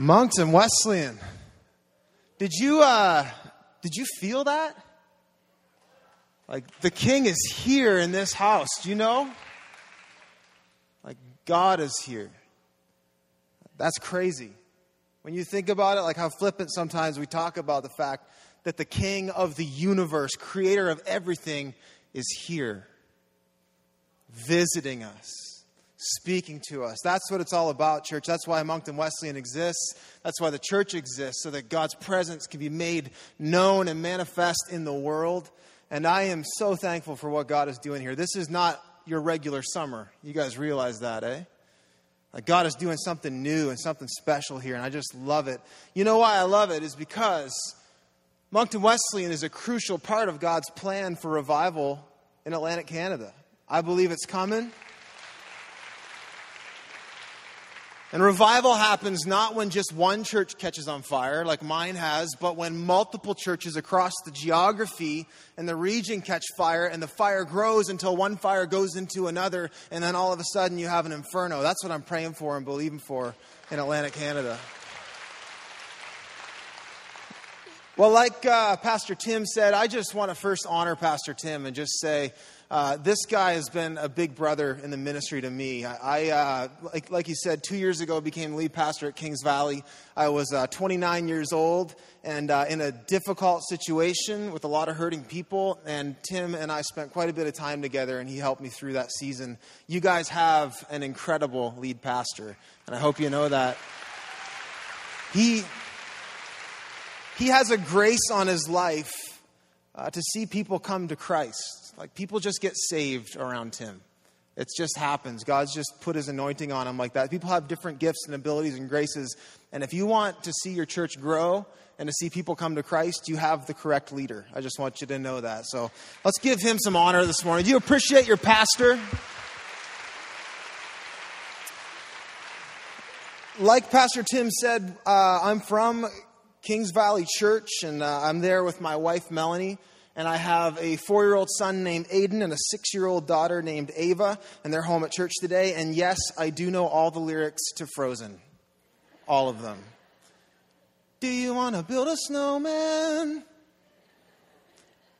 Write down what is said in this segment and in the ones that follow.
Moncton Wesleyan. Did you uh did you feel that? Like the king is here in this house, do you know? Like God is here. That's crazy. When you think about it, like how flippant sometimes we talk about the fact that the king of the universe, creator of everything, is here, visiting us speaking to us. That's what it's all about, church. That's why Moncton Wesleyan exists. That's why the church exists, so that God's presence can be made known and manifest in the world. And I am so thankful for what God is doing here. This is not your regular summer. You guys realize that, eh? Like God is doing something new and something special here, and I just love it. You know why I love it is because Moncton Wesleyan is a crucial part of God's plan for revival in Atlantic Canada. I believe it's coming. And revival happens not when just one church catches on fire, like mine has, but when multiple churches across the geography and the region catch fire, and the fire grows until one fire goes into another, and then all of a sudden you have an inferno. That's what I'm praying for and believing for in Atlantic Canada. Well, like uh, Pastor Tim said, I just want to first honor Pastor Tim and just say, uh, this guy has been a big brother in the ministry to me. I, uh, like, like he said, two years ago became lead pastor at Kings Valley. I was uh, 29 years old and uh, in a difficult situation with a lot of hurting people. And Tim and I spent quite a bit of time together, and he helped me through that season. You guys have an incredible lead pastor, and I hope you know that. He, he has a grace on his life uh, to see people come to Christ. Like people just get saved around him. It just happens. God's just put his anointing on him like that. People have different gifts and abilities and graces. And if you want to see your church grow and to see people come to Christ, you have the correct leader. I just want you to know that. So let's give him some honor this morning. Do you appreciate your pastor? Like Pastor Tim said, uh, I'm from Kings Valley Church, and uh, I'm there with my wife, Melanie and I have a four year old son named Aiden and a six year old daughter named Ava, and they're home at church today. And yes, I do know all the lyrics to Frozen, all of them. Do you want to build a snowman?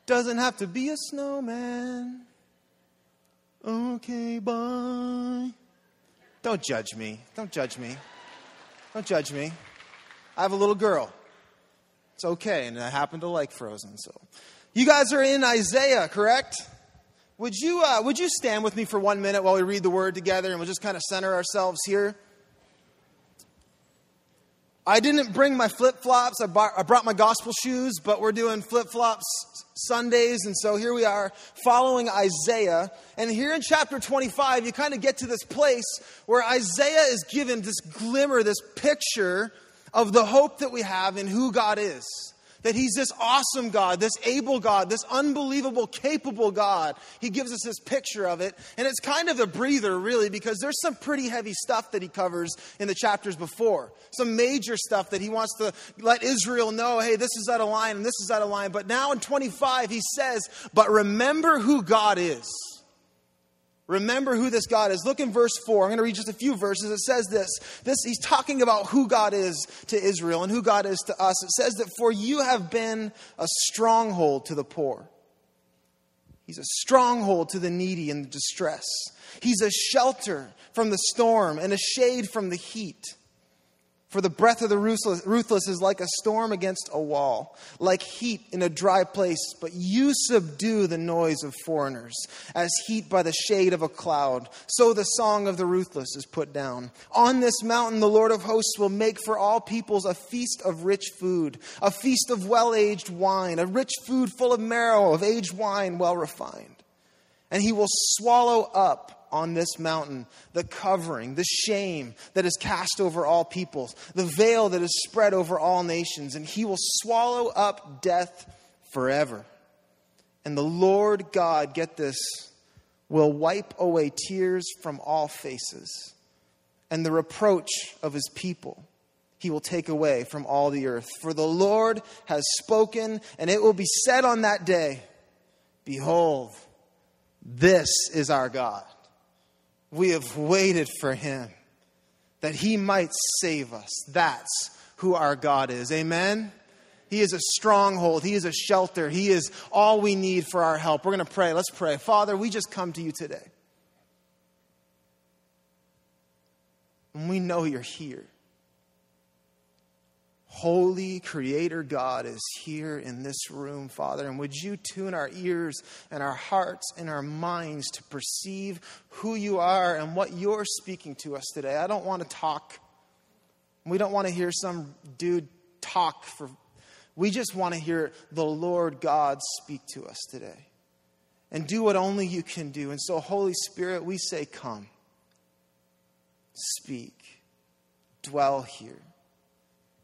Doesn't have to be a snowman. Okay, bye. Don't judge me. Don't judge me. Don't judge me. I have a little girl. It's okay, and I happen to like Frozen, so. You guys are in Isaiah, correct? Would you, uh, would you stand with me for one minute while we read the word together and we'll just kind of center ourselves here? I didn't bring my flip flops. I, I brought my gospel shoes, but we're doing flip flops Sundays. And so here we are following Isaiah. And here in chapter 25, you kind of get to this place where Isaiah is given this glimmer, this picture of the hope that we have in who God is that he's this awesome God, this able God, this unbelievable, capable God. He gives us this picture of it. And it's kind of a breather, really, because there's some pretty heavy stuff that he covers in the chapters before. Some major stuff that he wants to let Israel know hey, this is out of line and this is out of line. But now in 25, he says, But remember who God is. Remember who this God is. Look in verse 4. I'm going to read just a few verses. It says this. This he's talking about who God is to Israel and who God is to us. It says that for you have been a stronghold to the poor. He's a stronghold to the needy and the distress. He's a shelter from the storm and a shade from the heat. For the breath of the ruthless is like a storm against a wall, like heat in a dry place, but you subdue the noise of foreigners, as heat by the shade of a cloud. So the song of the ruthless is put down. On this mountain, the Lord of hosts will make for all peoples a feast of rich food, a feast of well aged wine, a rich food full of marrow, of aged wine well refined. And he will swallow up on this mountain the covering, the shame that is cast over all peoples, the veil that is spread over all nations, and he will swallow up death forever. And the Lord God, get this, will wipe away tears from all faces, and the reproach of his people he will take away from all the earth. For the Lord has spoken, and it will be said on that day Behold, this is our God. We have waited for him. that he might save us. That's who our God is. Amen? He is a stronghold. He is a shelter. He is all we need for our help. We're going to pray. Let's pray. Father, we just come to you today. And we know you're here. Holy Creator God is here in this room, Father. And would you tune our ears and our hearts and our minds to perceive who you are and what you're speaking to us today? I don't want to talk. We don't want to hear some dude talk for. We just want to hear the Lord God speak to us today and do what only you can do. And so, Holy Spirit, we say, Come, speak, dwell here.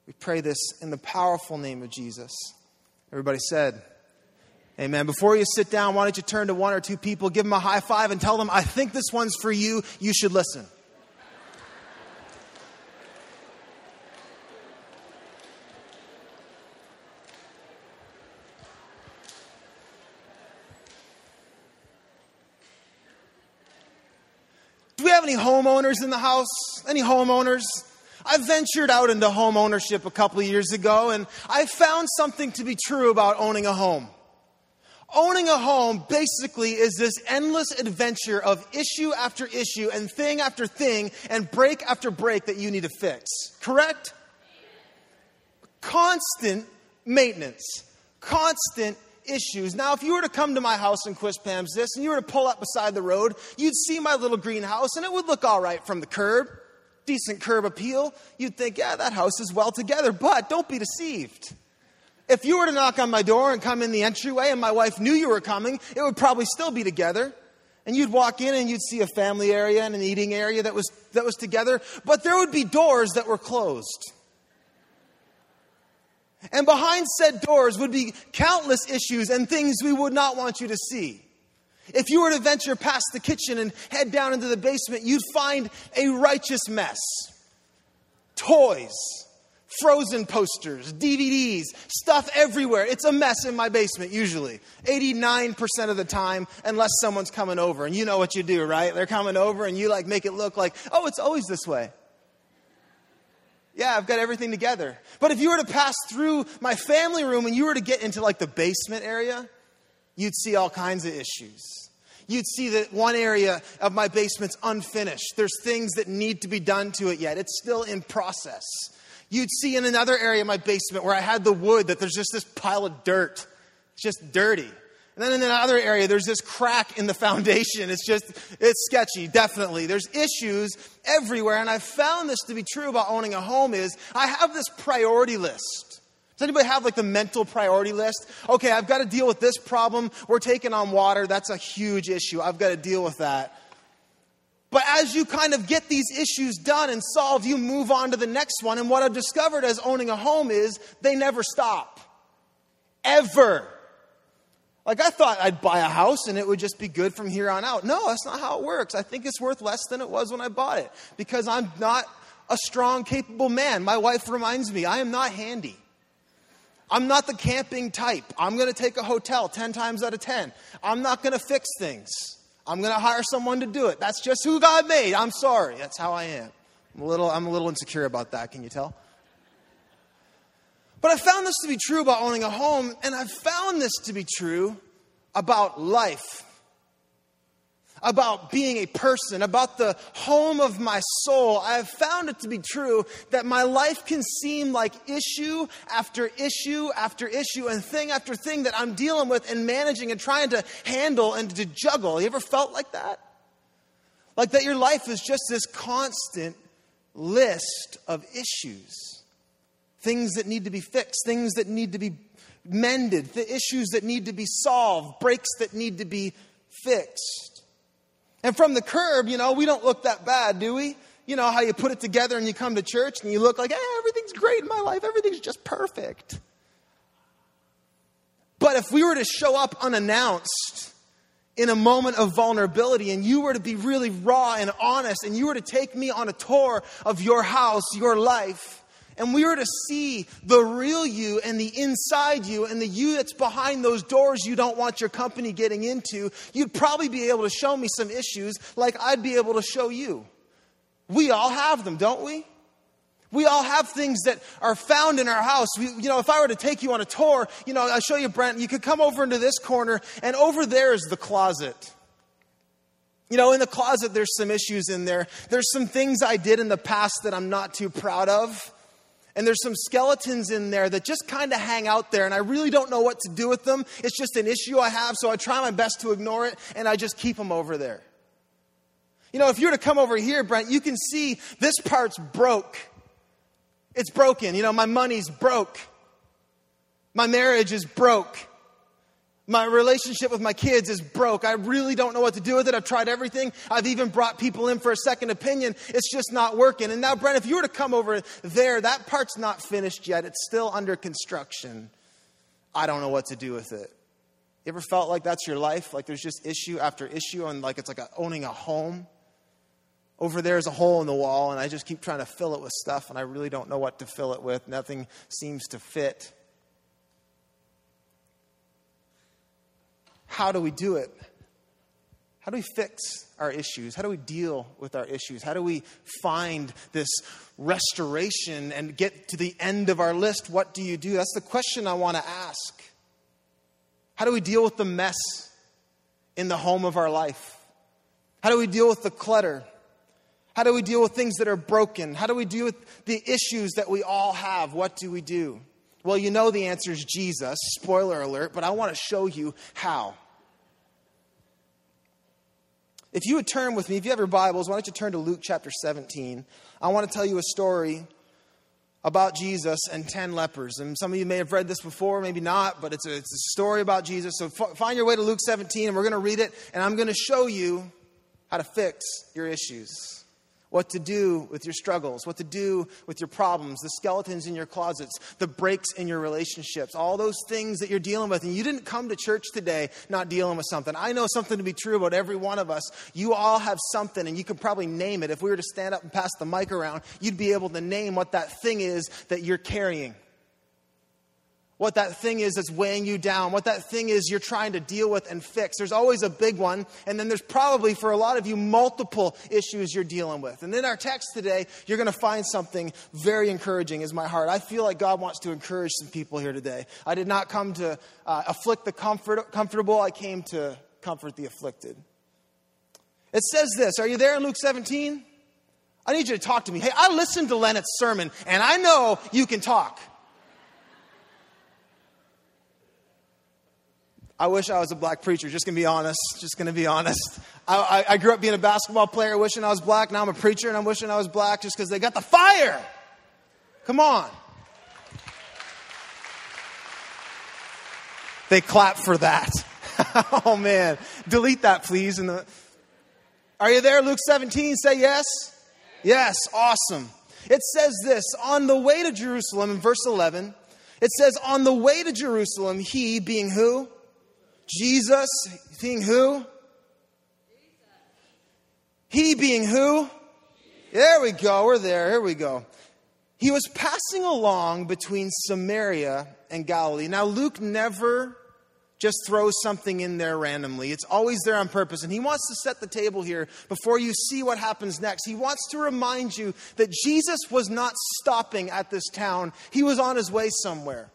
We pray this in the powerful name of Jesus. Everybody said, Amen. Before you sit down, why don't you turn to one or two people, give them a high five, and tell them, I think this one's for you. You should listen. Do we have any homeowners in the house? Any homeowners? I ventured out into home ownership a couple of years ago and I found something to be true about owning a home. Owning a home basically is this endless adventure of issue after issue and thing after thing and break after break that you need to fix. Correct? Constant maintenance, constant issues. Now, if you were to come to my house in Quispamsis and you were to pull up beside the road, you'd see my little greenhouse and it would look all right from the curb decent curb appeal, you'd think, yeah, that house is well together. But don't be deceived. If you were to knock on my door and come in the entryway and my wife knew you were coming, it would probably still be together. And you'd walk in and you'd see a family area and an eating area that was, that was together, but there would be doors that were closed. And behind said doors would be countless issues and things we would not want you to see. If you were to venture past the kitchen and head down into the basement, you'd find a righteous mess. Toys, frozen posters, DVDs, stuff everywhere. It's a mess in my basement usually. 89% of the time, unless someone's coming over. And you know what you do, right? They're coming over and you like make it look like, oh, it's always this way. Yeah, I've got everything together. But if you were to pass through my family room and you were to get into like the basement area, you'd see all kinds of issues. You'd see that one area of my basement's unfinished. There's things that need to be done to it yet. It's still in process. You'd see in another area of my basement where I had the wood that there's just this pile of dirt. It's just dirty. And then in another area, there's this crack in the foundation. It's just, it's sketchy, definitely. There's issues everywhere. And I found this to be true about owning a home is I have this priority list. Does anybody have like the mental priority list? Okay, I've got to deal with this problem. We're taking on water. That's a huge issue. I've got to deal with that. But as you kind of get these issues done and solved, you move on to the next one. And what I've discovered as owning a home is they never stop. Ever. Like I thought I'd buy a house and it would just be good from here on out. No, that's not how it works. I think it's worth less than it was when I bought it because I'm not a strong, capable man. My wife reminds me I am not handy. I'm not the camping type. I'm going to take a hotel 10 times out of 10. I'm not going to fix things. I'm going to hire someone to do it. That's just who God made. I'm sorry. That's how I am. I'm a little, I'm a little insecure about that. Can you tell? But I found this to be true about owning a home, and I've found this to be true about life about being a person, about the home of my soul, I have found it to be true that my life can seem like issue after issue after issue and thing after thing that I'm dealing with and managing and trying to handle and to juggle. You ever felt like that? Like that your life is just this constant list of issues. Things that need to be fixed, things that need to be mended, the issues that need to be solved, breaks that need to be fixed. And from the curb, you know, we don't look that bad, do we? You know how you put it together and you come to church and you look like, hey, everything's great in my life, everything's just perfect. But if we were to show up unannounced in a moment of vulnerability and you were to be really raw and honest and you were to take me on a tour of your house, your life, and we were to see the real you and the inside you and the you that's behind those doors you don't want your company getting into, you'd probably be able to show me some issues like I'd be able to show you. We all have them, don't we? We all have things that are found in our house. We, you know, if I were to take you on a tour, you know, I'll show you Brent, you could come over into this corner, and over there is the closet. You know, in the closet, there's some issues in there. There's some things I did in the past that I'm not too proud of. And there's some skeletons in there that just kind of hang out there, and I really don't know what to do with them. It's just an issue I have, so I try my best to ignore it, and I just keep them over there. You know, if you were to come over here, Brent, you can see this part's broke. It's broken. You know, my money's broke. My marriage is broke. My relationship with my kids is broke. I really don't know what to do with it. I've tried everything. I've even brought people in for a second opinion. It's just not working. And now, Brent, if you were to come over there, that part's not finished yet. It's still under construction. I don't know what to do with it. You ever felt like that's your life? Like there's just issue after issue, and like it's like a, owning a home? Over there is a hole in the wall, and I just keep trying to fill it with stuff, and I really don't know what to fill it with. Nothing seems to fit. How do we do it? How do we fix our issues? How do we deal with our issues? How do we find this restoration and get to the end of our list? What do you do? That's the question I want to ask. How do we deal with the mess in the home of our life? How do we deal with the clutter? How do we deal with things that are broken? How do we deal with the issues that we all have? What do we do? Well, you know the answer is Jesus. Spoiler alert, but I want to show you how. If you would turn with me, if you have your Bibles, why don't you turn to Luke chapter 17? I want to tell you a story about Jesus and 10 lepers. And some of you may have read this before, maybe not, but it's a, it's a story about Jesus. So f- find your way to Luke 17, and we're going to read it, and I'm going to show you how to fix your issues what to do with your struggles, what to do with your problems, the skeletons in your closets, the breaks in your relationships, all those things that you're dealing with. And you didn't come to church today not dealing with something. I know something to be true about every one of us. You all have something, and you could probably name it. If we were to stand up and pass the mic around, you'd be able to name what that thing is that you're carrying what that thing is that's weighing you down, what that thing is you're trying to deal with and fix. There's always a big one, and then there's probably for a lot of you multiple issues you're dealing with. And in our text today, you're going to find something very encouraging, is my heart. I feel like God wants to encourage some people here today. I did not come to uh, afflict the comfort, comfortable, I came to comfort the afflicted. It says this Are you there in Luke 17? I need you to talk to me. Hey, I listened to Lennett's sermon, and I know you can talk. I wish I was a black preacher, just gonna be honest. Just gonna be honest. I, I, I, grew up being a basketball player, wishing I was black. Now I'm a preacher and I'm wishing I was black just because they got the fire. Come on. They clap for that. oh man. Delete that, please. In the... Are you there, Luke 17? Say yes. Yes, awesome. It says this on the way to Jerusalem in verse 11. It says, On the way to Jerusalem, he, being who? Jesus being who? He being who? There we go. We're there. Here we go. He was passing along between Samaria and Galilee. Now, Luke never just throws something in there randomly. It's always there on purpose. And he wants to set the table here before you see what happens next. He wants to remind you that Jesus was not stopping at this town, he was on his way somewhere.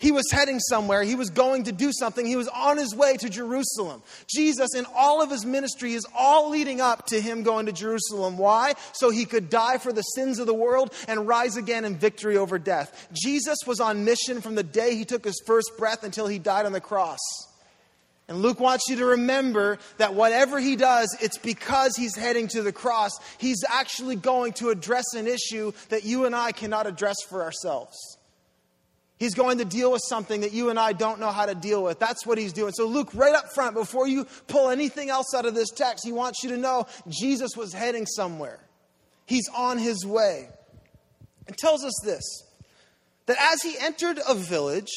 He was heading somewhere. He was going to do something. He was on his way to Jerusalem. Jesus, in all of his ministry, is all leading up to him going to Jerusalem. Why? So he could die for the sins of the world and rise again in victory over death. Jesus was on mission from the day he took his first breath until he died on the cross. And Luke wants you to remember that whatever he does, it's because he's heading to the cross. He's actually going to address an issue that you and I cannot address for ourselves. He's going to deal with something that you and I don't know how to deal with. That's what he's doing. So, Luke, right up front, before you pull anything else out of this text, he wants you to know Jesus was heading somewhere. He's on his way. And tells us this that as he entered a village,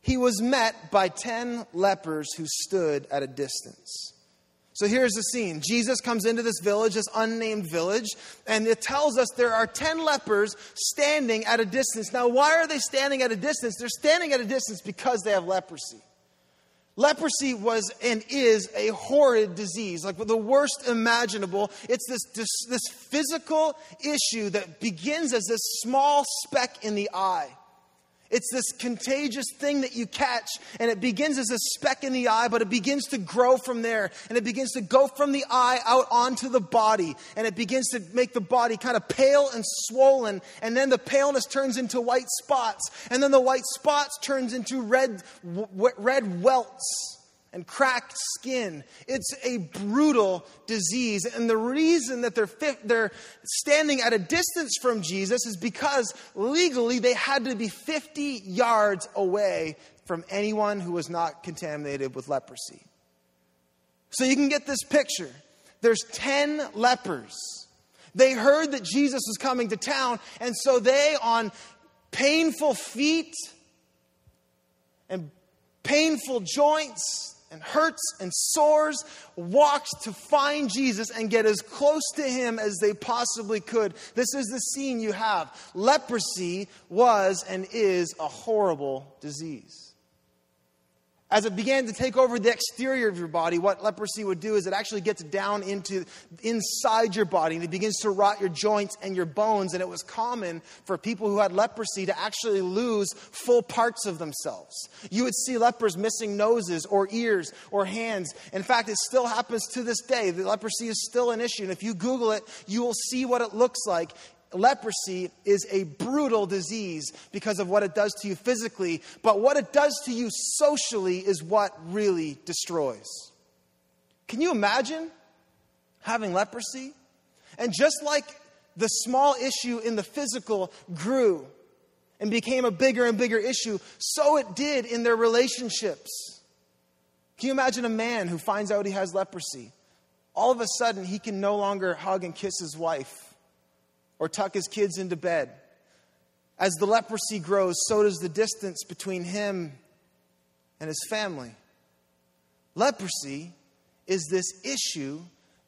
he was met by 10 lepers who stood at a distance. So here's the scene. Jesus comes into this village, this unnamed village, and it tells us there are 10 lepers standing at a distance. Now, why are they standing at a distance? They're standing at a distance because they have leprosy. Leprosy was and is a horrid disease, like the worst imaginable. It's this, this, this, physical issue that begins as this small speck in the eye. It's this contagious thing that you catch, and it begins as a speck in the eye, but it begins to grow from there. And it begins to go from the eye out onto the body. And it begins to make the body kind of pale and swollen. And then the paleness turns into white spots. And then the white spots turns into red, red welts and cracked skin. It's a brutal disease. And the reason that they're, they're standing at a distance from Jesus is because legally they had to be 50 yards away from anyone who was not contaminated with leprosy. So you can get this picture. There's 10 lepers. They heard that Jesus was coming to town, and so they, on painful feet and painful joints, and hurts and sores, walked to find Jesus and get as close to him as they possibly could. This is the scene you have. Leprosy was and is a horrible disease. As it began to take over the exterior of your body, what leprosy would do is it actually gets down into inside your body and it begins to rot your joints and your bones. And it was common for people who had leprosy to actually lose full parts of themselves. You would see lepers missing noses or ears or hands. In fact, it still happens to this day. The leprosy is still an issue. And if you Google it, you will see what it looks like leprosy is a brutal disease because of what it does to you physically, but what it does to you socially is what really destroys. Can you imagine having leprosy? And just like the small issue in the physical grew and became a bigger and bigger issue, so it did in their relationships. Can you imagine a man who finds out he has leprosy? All of a sudden, he can no longer hug and kiss his wife or tuck his kids into bed. As the leprosy grows, so does the distance between him and his family. Leprosy is this issue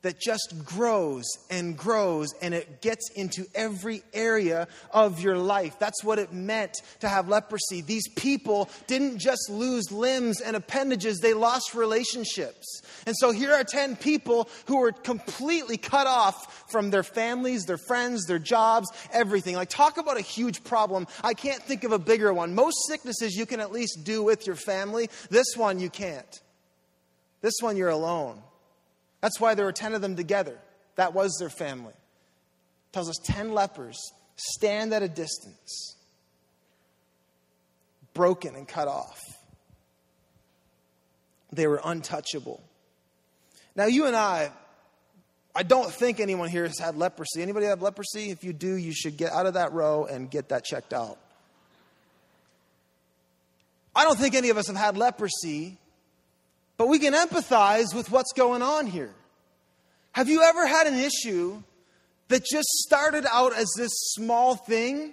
that just grows and grows and it gets into every area of your life. That's what it meant to have leprosy. These people didn't just lose limbs and appendages, they lost relationships. And so here are 10 people who were completely cut off from their families, their friends, their jobs, everything. Like, talk about a huge problem. I can't think of a bigger one. Most sicknesses you can at least do with your family, this one you can't. This one you're alone. That's why there were 10 of them together. That was their family. It tells us 10 lepers stand at a distance, broken and cut off. They were untouchable. Now, you and I, I don't think anyone here has had leprosy. Anybody have leprosy? If you do, you should get out of that row and get that checked out. I don't think any of us have had leprosy, but we can empathize with what's going on here. Have you ever had an issue that just started out as this small thing,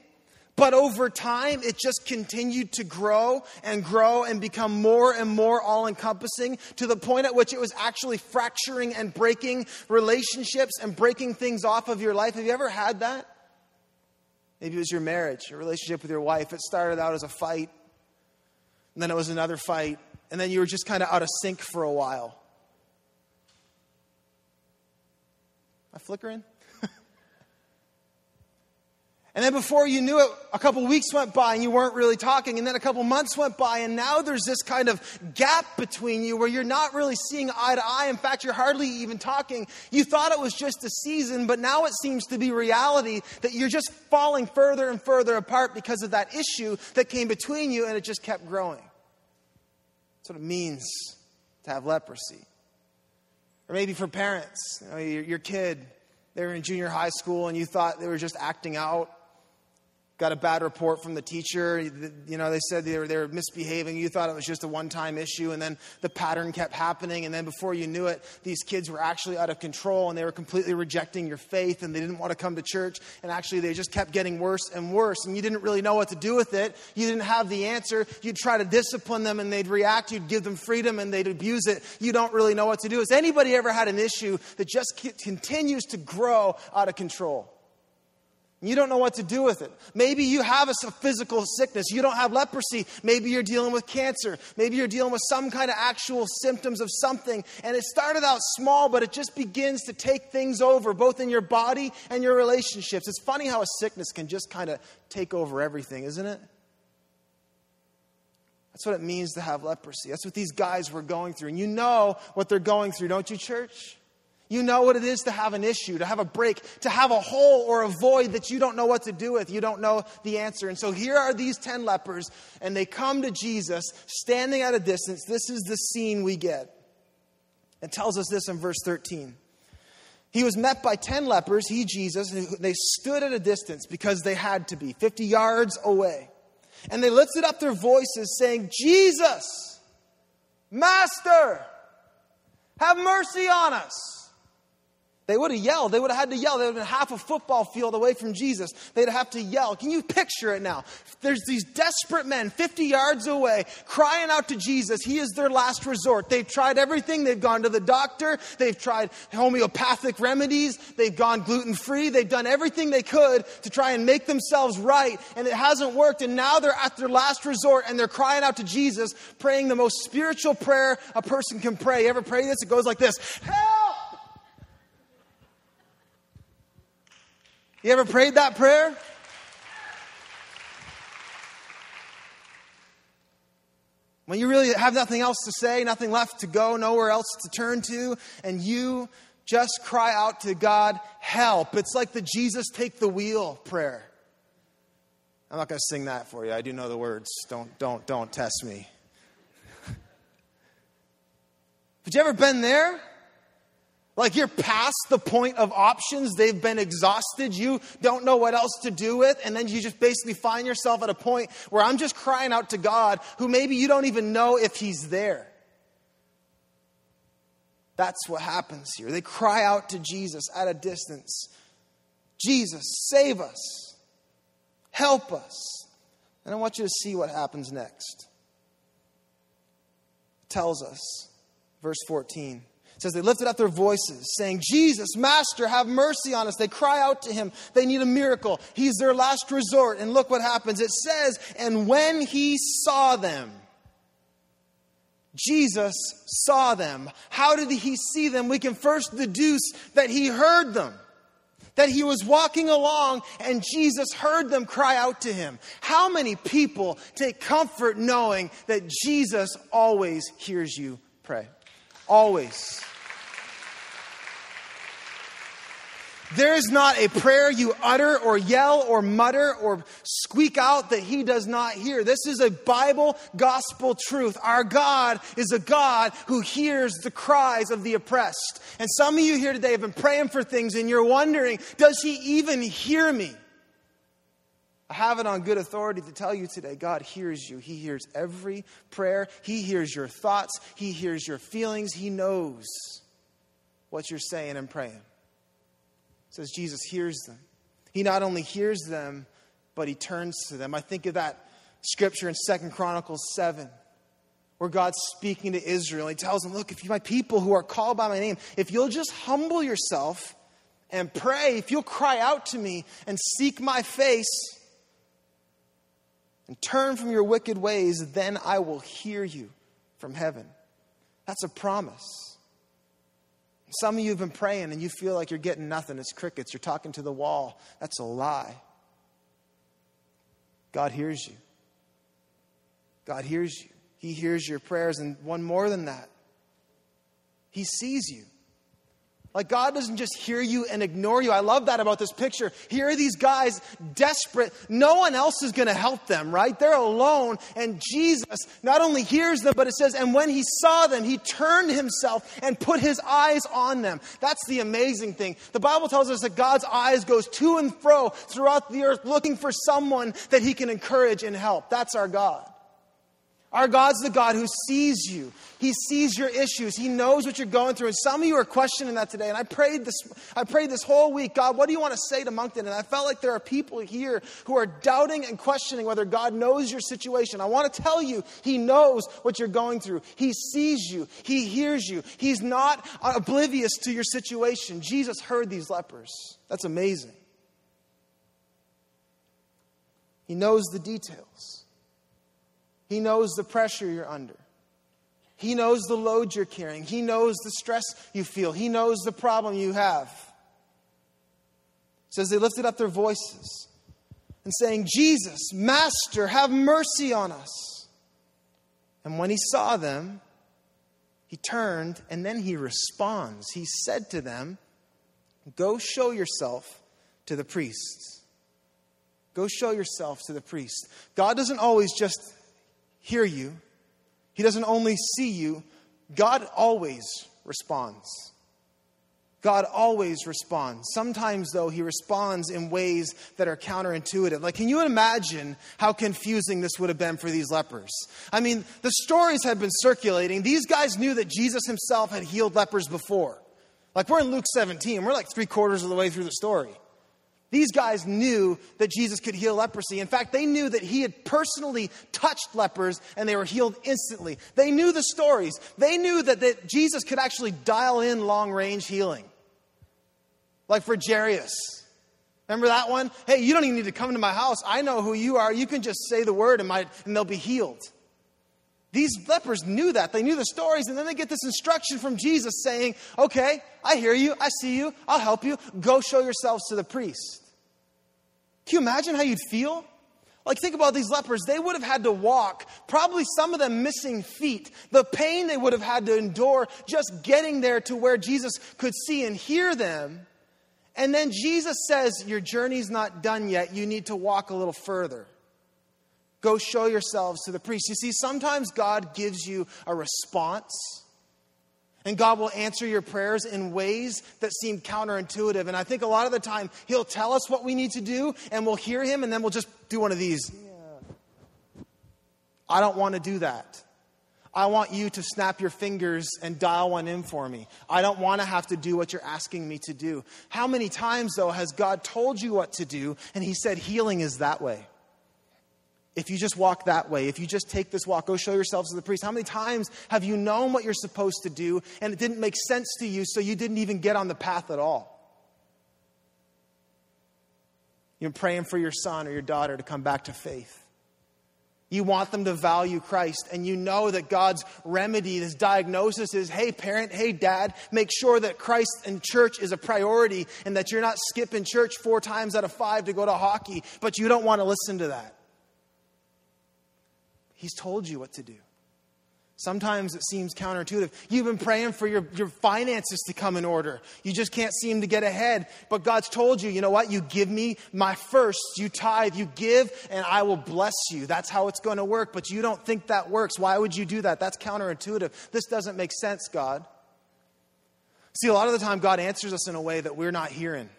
but over time it just continued to grow and grow and become more and more all encompassing to the point at which it was actually fracturing and breaking relationships and breaking things off of your life? Have you ever had that? Maybe it was your marriage, your relationship with your wife. It started out as a fight, and then it was another fight, and then you were just kind of out of sync for a while. Am I flickering? and then before you knew it, a couple weeks went by and you weren't really talking, and then a couple months went by, and now there's this kind of gap between you where you're not really seeing eye to eye. In fact, you're hardly even talking. You thought it was just a season, but now it seems to be reality that you're just falling further and further apart because of that issue that came between you, and it just kept growing. That's what it means to have leprosy. Or maybe for parents, you know, your, your kid, they were in junior high school and you thought they were just acting out got a bad report from the teacher. You know, they said they were, they were misbehaving. You thought it was just a one time issue, and then the pattern kept happening. And then before you knew it, these kids were actually out of control and they were completely rejecting your faith and they didn't want to come to church. And actually, they just kept getting worse and worse. And you didn't really know what to do with it. You didn't have the answer. You'd try to discipline them and they'd react. You'd give them freedom and they'd abuse it. You don't really know what to do. Has anybody ever had an issue that just continues to grow out of control? You don't know what to do with it. Maybe you have a physical sickness. You don't have leprosy. Maybe you're dealing with cancer. Maybe you're dealing with some kind of actual symptoms of something. And it started out small, but it just begins to take things over, both in your body and your relationships. It's funny how a sickness can just kind of take over everything, isn't it? That's what it means to have leprosy. That's what these guys were going through. And you know what they're going through, don't you, church? You know what it is to have an issue, to have a break, to have a hole or a void that you don't know what to do with. You don't know the answer. And so here are these 10 lepers, and they come to Jesus standing at a distance. This is the scene we get. It tells us this in verse 13. He was met by 10 lepers, he, Jesus, and they stood at a distance because they had to be, 50 yards away. And they lifted up their voices, saying, Jesus, Master, have mercy on us. They would have yelled. They would have had to yell. They would have been half a football field away from Jesus. They'd have to yell. Can you picture it now? There's these desperate men 50 yards away crying out to Jesus. He is their last resort. They've tried everything. They've gone to the doctor. They've tried homeopathic remedies. They've gone gluten free. They've done everything they could to try and make themselves right. And it hasn't worked. And now they're at their last resort and they're crying out to Jesus, praying the most spiritual prayer a person can pray. You ever pray this? It goes like this! You ever prayed that prayer? When you really have nothing else to say, nothing left to go, nowhere else to turn to, and you just cry out to God, help. It's like the Jesus take the wheel prayer. I'm not going to sing that for you. I do know the words. Don't, don't, don't test me. But you ever been there? Like you're past the point of options. They've been exhausted. You don't know what else to do with. And then you just basically find yourself at a point where I'm just crying out to God, who maybe you don't even know if He's there. That's what happens here. They cry out to Jesus at a distance Jesus, save us. Help us. And I want you to see what happens next. It tells us, verse 14 says they lifted up their voices, saying, Jesus, Master, have mercy on us. They cry out to him. They need a miracle. He's their last resort. And look what happens. It says, And when he saw them, Jesus saw them. How did he see them? We can first deduce that he heard them. That he was walking along and Jesus heard them cry out to him. How many people take comfort knowing that Jesus always hears you pray? Always. There is not a prayer you utter or yell or mutter or squeak out that he does not hear. This is a Bible gospel truth. Our God is a God who hears the cries of the oppressed. And some of you here today have been praying for things and you're wondering, does he even hear me? I have it on good authority to tell you today God hears you. He hears every prayer, He hears your thoughts, He hears your feelings, He knows what you're saying and praying says Jesus hears them. He not only hears them, but he turns to them. I think of that scripture in Second Chronicles 7, where God's speaking to Israel. He tells them, Look, if you, my people who are called by my name, if you'll just humble yourself and pray, if you'll cry out to me and seek my face and turn from your wicked ways, then I will hear you from heaven. That's a promise. Some of you have been praying and you feel like you're getting nothing. It's crickets. You're talking to the wall. That's a lie. God hears you. God hears you. He hears your prayers. And one more than that, He sees you. Like God doesn't just hear you and ignore you. I love that about this picture. Here are these guys desperate. No one else is going to help them, right? They're alone. And Jesus not only hears them, but it says, and when he saw them, he turned himself and put his eyes on them. That's the amazing thing. The Bible tells us that God's eyes goes to and fro throughout the earth looking for someone that he can encourage and help. That's our God. Our God's the God who sees you. He sees your issues. He knows what you're going through. And some of you are questioning that today. And I prayed this, I prayed this whole week, God, what do you want to say to Moncton? And I felt like there are people here who are doubting and questioning whether God knows your situation. I want to tell you, He knows what you're going through. He sees you. He hears you. He's not oblivious to your situation. Jesus heard these lepers. That's amazing. He knows the details. He knows the pressure you're under. He knows the load you're carrying. He knows the stress you feel. He knows the problem you have. It says they lifted up their voices and saying, Jesus, Master, have mercy on us. And when he saw them, he turned and then he responds. He said to them, Go show yourself to the priests. Go show yourself to the priest. God doesn't always just hear you, he doesn't only see you, God always responds. God always responds. Sometimes, though, he responds in ways that are counterintuitive. Like, can you imagine how confusing this would have been for these lepers? I mean, the stories had been circulating. These guys knew that Jesus himself had healed lepers before. Like, we're in Luke 17, we're like three quarters of the way through the story. These guys knew that Jesus could heal leprosy. In fact, they knew that he had personally touched lepers and they were healed instantly. They knew the stories. They knew that, that Jesus could actually dial in long range healing. Like for Jairus. Remember that one? Hey, you don't even need to come to my house. I know who you are. You can just say the word and, my, and they'll be healed. These lepers knew that. They knew the stories, and then they get this instruction from Jesus saying, Okay, I hear you. I see you. I'll help you. Go show yourselves to the priest. Can you imagine how you'd feel? Like, think about these lepers. They would have had to walk, probably some of them missing feet. The pain they would have had to endure just getting there to where Jesus could see and hear them. And then Jesus says, Your journey's not done yet. You need to walk a little further. Go show yourselves to the priest. You see, sometimes God gives you a response and God will answer your prayers in ways that seem counterintuitive. And I think a lot of the time, He'll tell us what we need to do, and we'll hear Him, and then we'll just do one of these. I don't want to do that. I want you to snap your fingers and dial one in for me. I don't want to have to do what you're asking me to do. How many times, though, has God told you what to do, and He said healing is that way? If you just walk that way, if you just take this walk, go show yourselves to the priest. How many times have you known what you're supposed to do and it didn't make sense to you, so you didn't even get on the path at all? You're praying for your son or your daughter to come back to faith. You want them to value Christ, and you know that God's remedy, this diagnosis is hey, parent, hey, dad, make sure that Christ and church is a priority and that you're not skipping church four times out of five to go to hockey, but you don't want to listen to that. He's told you what to do. Sometimes it seems counterintuitive. You've been praying for your, your finances to come in order. You just can't seem to get ahead. But God's told you, you know what? You give me my first. You tithe, you give, and I will bless you. That's how it's going to work. But you don't think that works. Why would you do that? That's counterintuitive. This doesn't make sense, God. See, a lot of the time, God answers us in a way that we're not hearing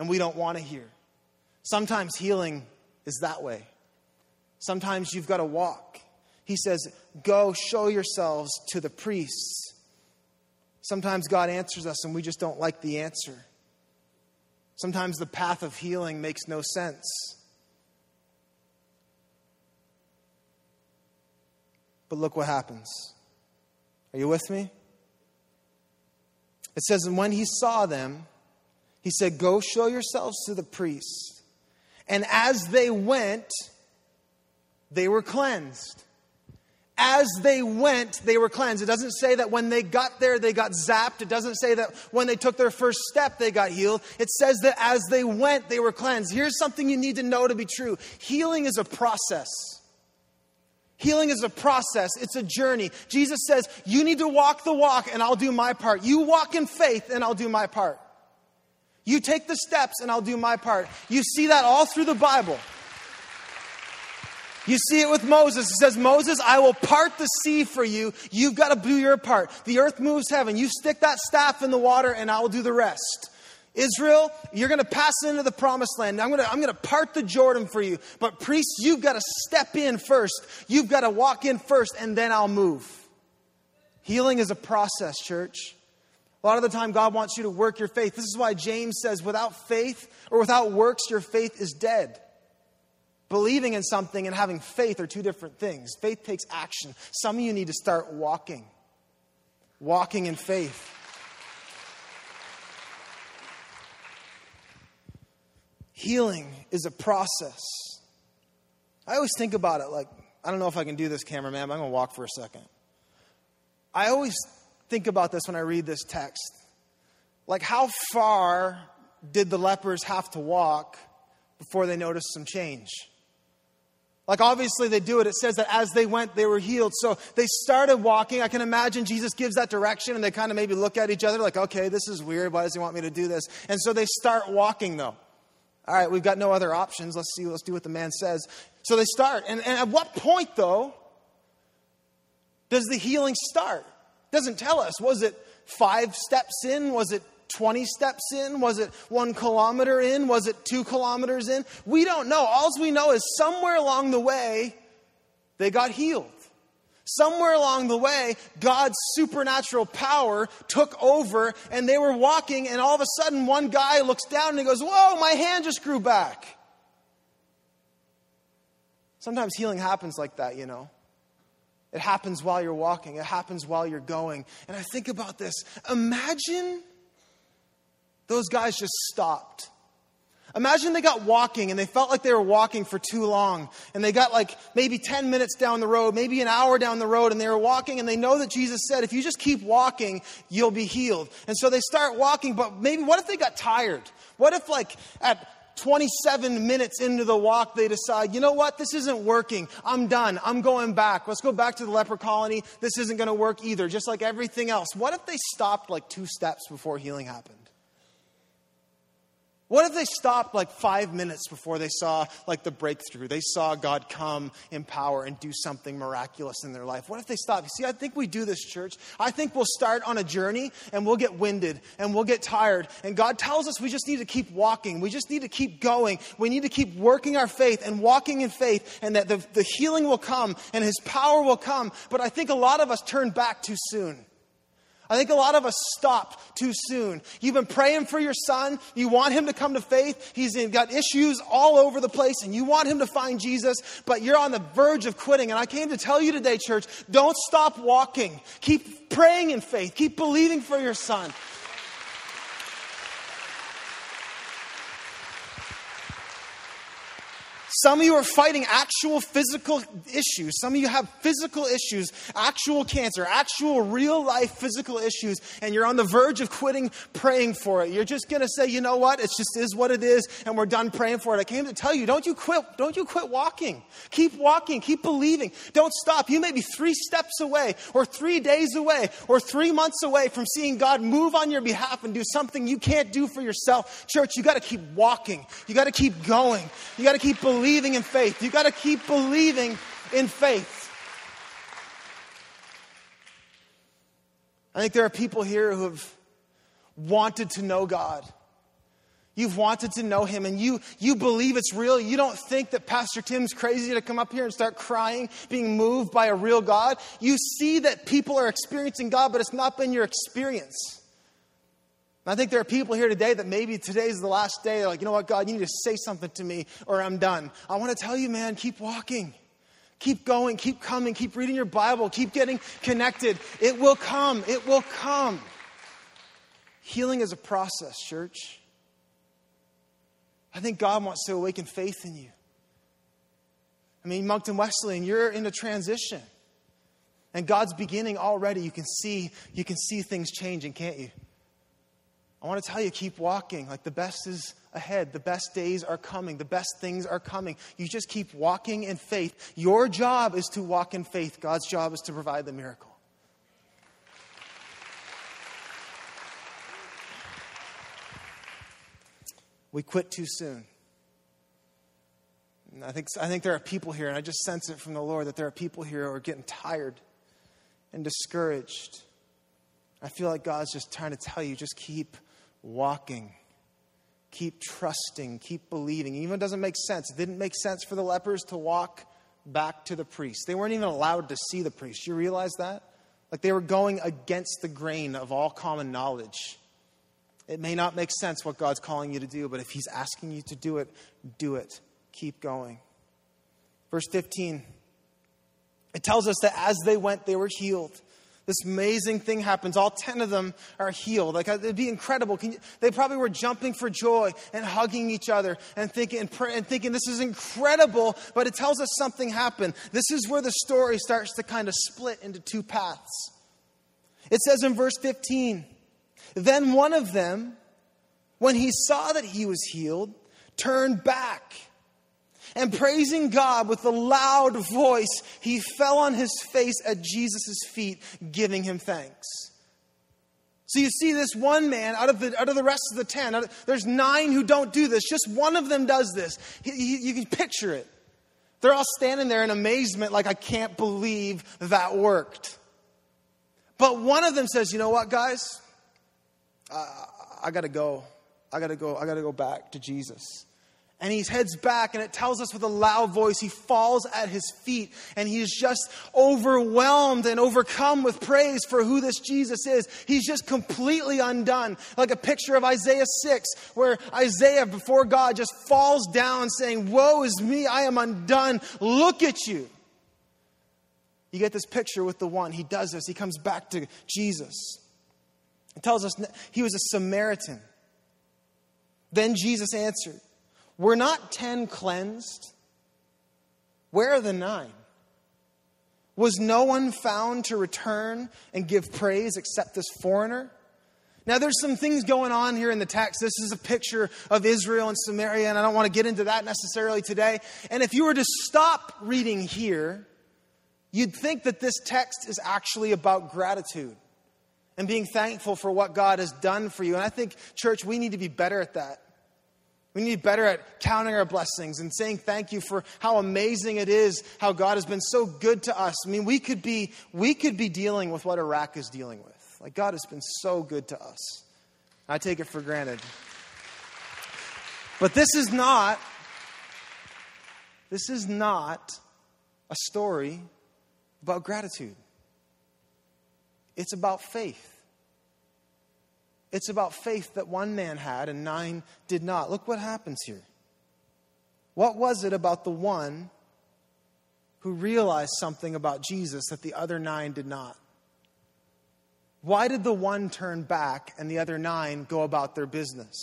and we don't want to hear. Sometimes healing is that way. Sometimes you've got to walk. He says, Go show yourselves to the priests. Sometimes God answers us and we just don't like the answer. Sometimes the path of healing makes no sense. But look what happens. Are you with me? It says, And when he saw them, he said, Go show yourselves to the priests. And as they went, they were cleansed. As they went, they were cleansed. It doesn't say that when they got there, they got zapped. It doesn't say that when they took their first step, they got healed. It says that as they went, they were cleansed. Here's something you need to know to be true healing is a process. Healing is a process, it's a journey. Jesus says, You need to walk the walk, and I'll do my part. You walk in faith, and I'll do my part. You take the steps, and I'll do my part. You see that all through the Bible. You see it with Moses. It says, Moses, I will part the sea for you. You've got to do your part. The earth moves heaven. You stick that staff in the water, and I will do the rest. Israel, you're going to pass into the promised land. I'm going, to, I'm going to part the Jordan for you. But priests, you've got to step in first. You've got to walk in first, and then I'll move. Healing is a process, church. A lot of the time, God wants you to work your faith. This is why James says, without faith or without works, your faith is dead. Believing in something and having faith are two different things. Faith takes action. Some of you need to start walking, walking in faith. Healing is a process. I always think about it like, I don't know if I can do this, cameraman, but I'm going to walk for a second. I always think about this when I read this text. Like, how far did the lepers have to walk before they noticed some change? Like, obviously, they do it. It says that as they went, they were healed. So they started walking. I can imagine Jesus gives that direction, and they kind of maybe look at each other like, okay, this is weird. Why does he want me to do this? And so they start walking, though. All right, we've got no other options. Let's see, let's do what the man says. So they start. And, and at what point, though, does the healing start? It doesn't tell us. Was it five steps in? Was it 20 steps in? Was it one kilometer in? Was it two kilometers in? We don't know. All we know is somewhere along the way, they got healed. Somewhere along the way, God's supernatural power took over and they were walking, and all of a sudden, one guy looks down and he goes, Whoa, my hand just grew back. Sometimes healing happens like that, you know. It happens while you're walking, it happens while you're going. And I think about this. Imagine those guys just stopped. Imagine they got walking and they felt like they were walking for too long. And they got like maybe 10 minutes down the road, maybe an hour down the road, and they were walking and they know that Jesus said, if you just keep walking, you'll be healed. And so they start walking, but maybe what if they got tired? What if, like, at 27 minutes into the walk, they decide, you know what, this isn't working. I'm done. I'm going back. Let's go back to the leper colony. This isn't going to work either, just like everything else. What if they stopped like two steps before healing happened? What if they stopped like five minutes before they saw like the breakthrough? They saw God come in power and do something miraculous in their life. What if they stopped? You see, I think we do this, church. I think we'll start on a journey and we'll get winded and we'll get tired. And God tells us we just need to keep walking. We just need to keep going. We need to keep working our faith and walking in faith and that the, the healing will come and His power will come. But I think a lot of us turn back too soon. I think a lot of us stopped too soon. You've been praying for your son. You want him to come to faith. He's got issues all over the place and you want him to find Jesus, but you're on the verge of quitting. And I came to tell you today, church, don't stop walking. Keep praying in faith. Keep believing for your son. Some of you are fighting actual physical issues. Some of you have physical issues, actual cancer, actual real life physical issues, and you're on the verge of quitting praying for it. You're just going to say, you know what? It just is what it is, and we're done praying for it. I came to tell you, don't you quit. Don't you quit walking. Keep walking. Keep believing. Don't stop. You may be three steps away, or three days away, or three months away from seeing God move on your behalf and do something you can't do for yourself. Church, you got to keep walking. You got to keep going. You got to keep believing believing in faith. You got to keep believing in faith. I think there are people here who have wanted to know God. You've wanted to know him and you, you believe it's real. You don't think that Pastor Tim's crazy to come up here and start crying, being moved by a real God. You see that people are experiencing God, but it's not been your experience. I think there are people here today that maybe today's the last day. They're like, you know what, God, you need to say something to me or I'm done. I want to tell you, man, keep walking. Keep going, keep coming, keep reading your Bible, keep getting connected. It will come, it will come. Healing is a process, church. I think God wants to awaken faith in you. I mean, Moncton Wesleyan, you're in a transition. And God's beginning already. You can see, you can see things changing, can't you? I want to tell you, keep walking. Like the best is ahead. The best days are coming. The best things are coming. You just keep walking in faith. Your job is to walk in faith. God's job is to provide the miracle. We quit too soon. And I think, I think there are people here, and I just sense it from the Lord that there are people here who are getting tired and discouraged. I feel like God's just trying to tell you just keep walking. Keep trusting, keep believing. Even it doesn't make sense. It didn't make sense for the lepers to walk back to the priest. They weren't even allowed to see the priest. You realize that? Like they were going against the grain of all common knowledge. It may not make sense what God's calling you to do, but if He's asking you to do it, do it. Keep going. Verse 15, it tells us that as they went, they were healed. This amazing thing happens. All 10 of them are healed. Like, uh, it'd be incredible. You, they probably were jumping for joy and hugging each other and thinking, and, and thinking, this is incredible, but it tells us something happened. This is where the story starts to kind of split into two paths. It says in verse 15, then one of them, when he saw that he was healed, turned back and praising God with a loud voice, he fell on his face at Jesus' feet, giving him thanks. So you see this one man out of the, out of the rest of the ten, of, there's nine who don't do this. Just one of them does this. He, he, you can picture it. They're all standing there in amazement, like, I can't believe that worked. But one of them says, You know what, guys? Uh, I got to go. I got to go. I got to go back to Jesus. And he heads back, and it tells us with a loud voice, he falls at his feet, and he's just overwhelmed and overcome with praise for who this Jesus is. He's just completely undone, like a picture of Isaiah 6, where Isaiah before God just falls down saying, Woe is me, I am undone. Look at you. You get this picture with the one. He does this, he comes back to Jesus. It tells us he was a Samaritan. Then Jesus answered, were not ten cleansed? Where are the nine? Was no one found to return and give praise except this foreigner? Now, there's some things going on here in the text. This is a picture of Israel and Samaria, and I don't want to get into that necessarily today. And if you were to stop reading here, you'd think that this text is actually about gratitude and being thankful for what God has done for you. And I think, church, we need to be better at that. We need better at counting our blessings and saying thank you for how amazing it is how God has been so good to us. I mean, we could be we could be dealing with what Iraq is dealing with. Like God has been so good to us. I take it for granted. But this is not this is not a story about gratitude. It's about faith. It's about faith that one man had and nine did not. Look what happens here. What was it about the one who realized something about Jesus that the other nine did not? Why did the one turn back and the other nine go about their business?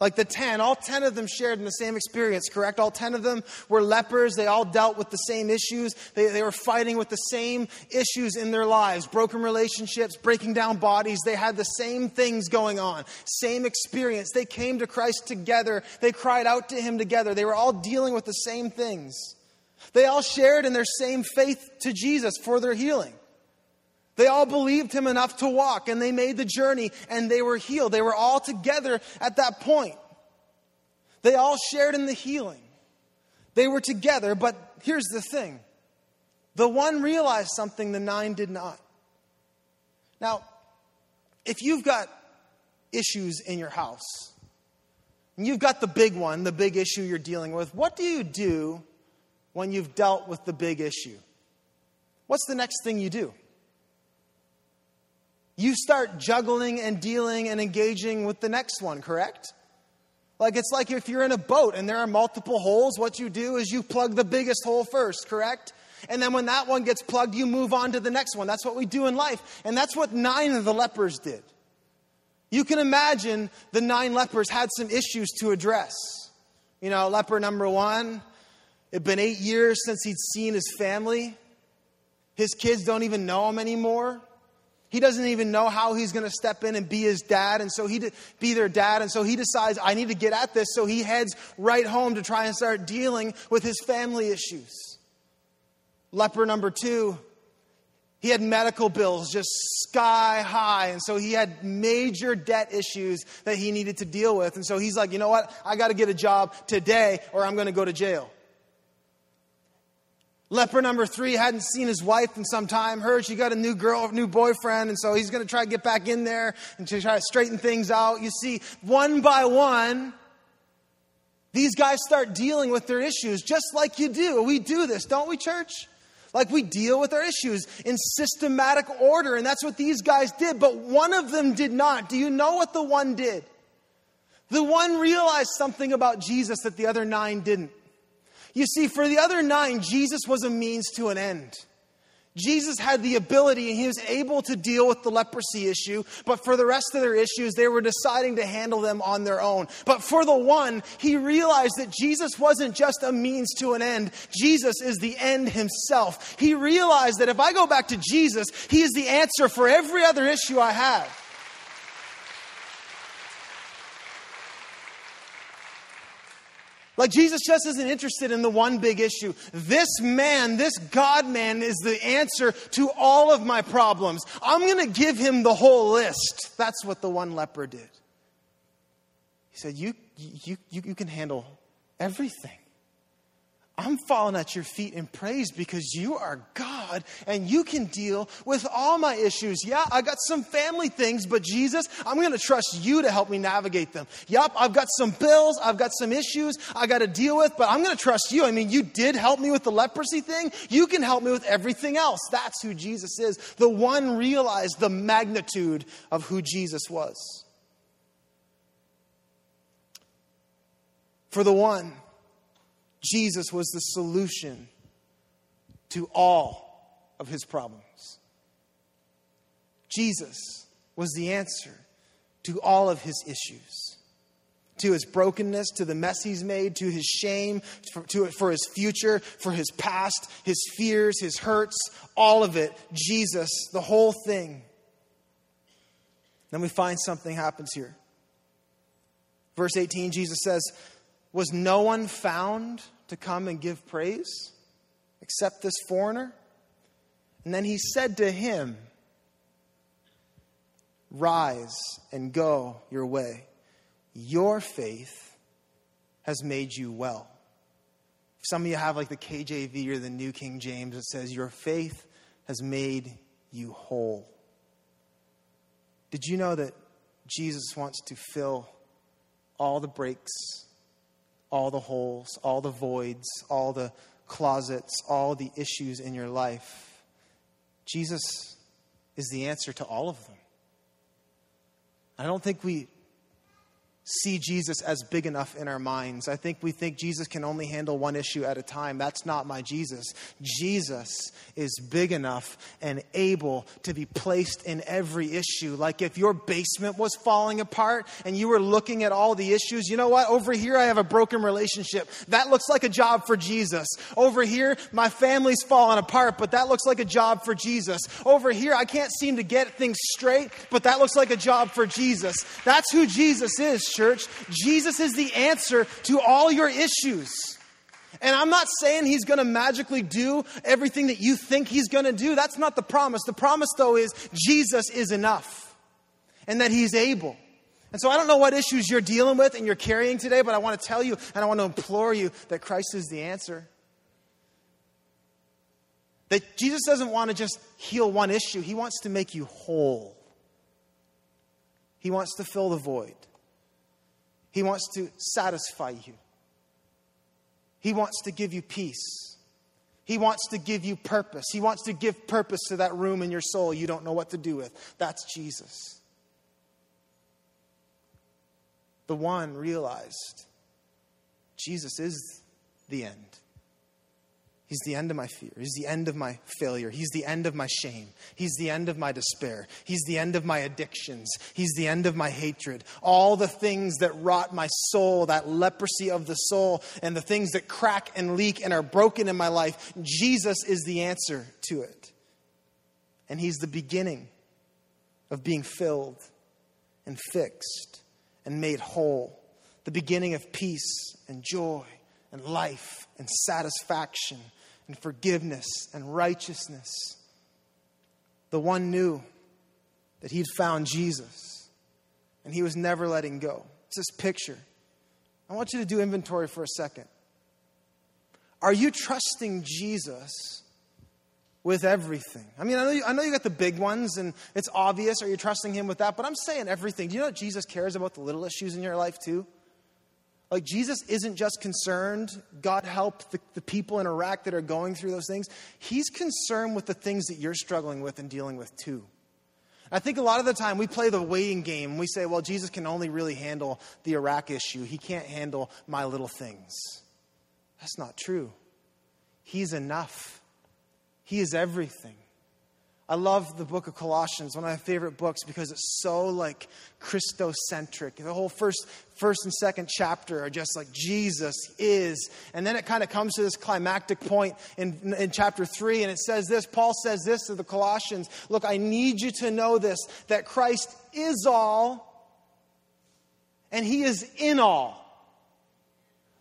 Like the 10, all 10 of them shared in the same experience, correct? All 10 of them were lepers. They all dealt with the same issues. They, they were fighting with the same issues in their lives broken relationships, breaking down bodies. They had the same things going on, same experience. They came to Christ together. They cried out to Him together. They were all dealing with the same things. They all shared in their same faith to Jesus for their healing. They all believed him enough to walk and they made the journey and they were healed. They were all together at that point. They all shared in the healing. They were together, but here's the thing the one realized something the nine did not. Now, if you've got issues in your house, and you've got the big one, the big issue you're dealing with, what do you do when you've dealt with the big issue? What's the next thing you do? You start juggling and dealing and engaging with the next one, correct? Like it's like if you're in a boat and there are multiple holes, what you do is you plug the biggest hole first, correct? And then when that one gets plugged, you move on to the next one. That's what we do in life. And that's what nine of the lepers did. You can imagine the nine lepers had some issues to address. You know, leper number one, it'd been eight years since he'd seen his family. His kids don't even know him anymore. He doesn't even know how he's going to step in and be his dad, and so he de- be their dad, and so he decides I need to get at this. So he heads right home to try and start dealing with his family issues. Leper number two, he had medical bills just sky high, and so he had major debt issues that he needed to deal with, and so he's like, you know what, I got to get a job today, or I'm going to go to jail. Leper number three hadn't seen his wife in some time, heard she got a new girl, new boyfriend, and so he's going to try to get back in there and to try to straighten things out. You see, one by one, these guys start dealing with their issues just like you do. We do this, don't we, church? Like we deal with our issues in systematic order, and that's what these guys did, but one of them did not. Do you know what the one did? The one realized something about Jesus that the other nine didn't. You see, for the other nine, Jesus was a means to an end. Jesus had the ability and he was able to deal with the leprosy issue, but for the rest of their issues, they were deciding to handle them on their own. But for the one, he realized that Jesus wasn't just a means to an end, Jesus is the end himself. He realized that if I go back to Jesus, he is the answer for every other issue I have. Like Jesus just isn't interested in the one big issue. This man, this God man, is the answer to all of my problems. I'm going to give him the whole list. That's what the one leper did. He said, You, you, you, you can handle everything. I'm falling at your feet in praise because you are God and you can deal with all my issues. Yeah, I got some family things, but Jesus, I'm going to trust you to help me navigate them. Yup, I've got some bills, I've got some issues I got to deal with, but I'm going to trust you. I mean, you did help me with the leprosy thing. You can help me with everything else. That's who Jesus is. The one realized the magnitude of who Jesus was. For the one, Jesus was the solution to all of his problems. Jesus was the answer to all of his issues, to his brokenness, to the mess he's made, to his shame, for, to, for his future, for his past, his fears, his hurts, all of it. Jesus, the whole thing. Then we find something happens here. Verse 18, Jesus says, was no one found to come and give praise except this foreigner? And then he said to him, Rise and go your way. Your faith has made you well. Some of you have like the KJV or the New King James that says, Your faith has made you whole. Did you know that Jesus wants to fill all the breaks all the holes, all the voids, all the closets, all the issues in your life. Jesus is the answer to all of them. I don't think we see Jesus as big enough in our minds. I think we think Jesus can only handle one issue at a time. That's not my Jesus. Jesus is big enough and able to be placed in every issue. Like if your basement was falling apart and you were looking at all the issues, you know what? Over here, I have a broken relationship. That looks like a job for Jesus. Over here, my family's falling apart, but that looks like a job for Jesus. Over here, I can't seem to get things straight, but that looks like a job for Jesus. That's who Jesus is, church. Jesus is the answer to all your issues. And I'm not saying he's going to magically do everything that you think he's going to do. That's not the promise. The promise, though, is Jesus is enough and that he's able. And so I don't know what issues you're dealing with and you're carrying today, but I want to tell you and I want to implore you that Christ is the answer. That Jesus doesn't want to just heal one issue, he wants to make you whole. He wants to fill the void. He wants to satisfy you. He wants to give you peace. He wants to give you purpose. He wants to give purpose to that room in your soul you don't know what to do with. That's Jesus. The one realized Jesus is the end. He's the end of my fear. He's the end of my failure. He's the end of my shame. He's the end of my despair. He's the end of my addictions. He's the end of my hatred. All the things that rot my soul, that leprosy of the soul, and the things that crack and leak and are broken in my life, Jesus is the answer to it. And He's the beginning of being filled and fixed and made whole, the beginning of peace and joy and life and satisfaction and forgiveness and righteousness. The one knew that he'd found Jesus and he was never letting go. It's this picture. I want you to do inventory for a second. Are you trusting Jesus with everything? I mean, I know, you, I know you got the big ones and it's obvious. Are you trusting him with that? But I'm saying everything. Do you know Jesus cares about the little issues in your life too? Like, Jesus isn't just concerned, God help the, the people in Iraq that are going through those things. He's concerned with the things that you're struggling with and dealing with too. I think a lot of the time we play the waiting game. We say, well, Jesus can only really handle the Iraq issue, He can't handle my little things. That's not true. He's enough. He is everything. I love the book of Colossians, one of my favorite books, because it's so like Christocentric. The whole first, first and second chapter are just like Jesus is. And then it kind of comes to this climactic point in, in chapter three, and it says this Paul says this to the Colossians Look, I need you to know this, that Christ is all, and he is in all.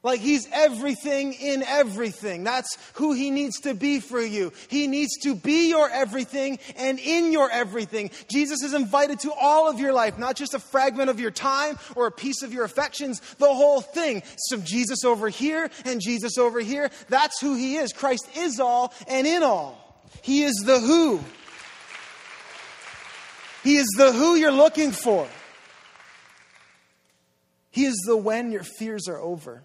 Like he's everything in everything. That's who he needs to be for you. He needs to be your everything and in your everything. Jesus is invited to all of your life, not just a fragment of your time or a piece of your affections, the whole thing. Some Jesus over here and Jesus over here. That's who he is. Christ is all and in all. He is the who. He is the who you're looking for. He is the when your fears are over.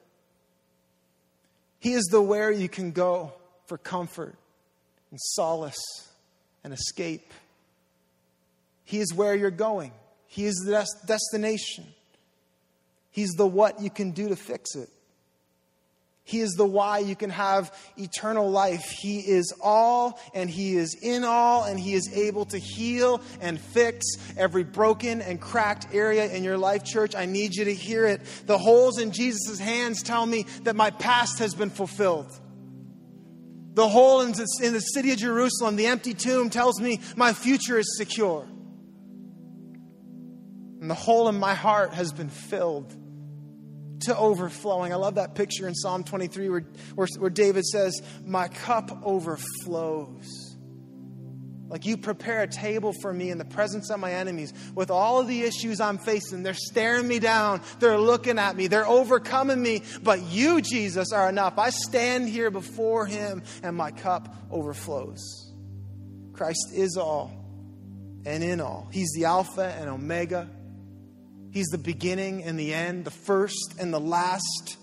He is the where you can go for comfort and solace and escape. He is where you're going. He is the destination. He's the what you can do to fix it. He is the why you can have eternal life. He is all and He is in all and He is able to heal and fix every broken and cracked area in your life, church. I need you to hear it. The holes in Jesus' hands tell me that my past has been fulfilled. The hole in the, city of Jerusalem, the empty tomb, tells me my future is secure. And the hole in my heart has been filled to overflowing. I love that picture in Psalm 23 where, where, where David says, My cup overflows. Like you prepare a table for me in the presence of my enemies with all of the issues I'm facing. They're staring me down. They're looking at me. They're overcoming me. But you, Jesus, are enough. I stand here before him and my cup overflows. Christ is all and in all. He's the Alpha and Omega. He's the beginning and the end, the first and the last.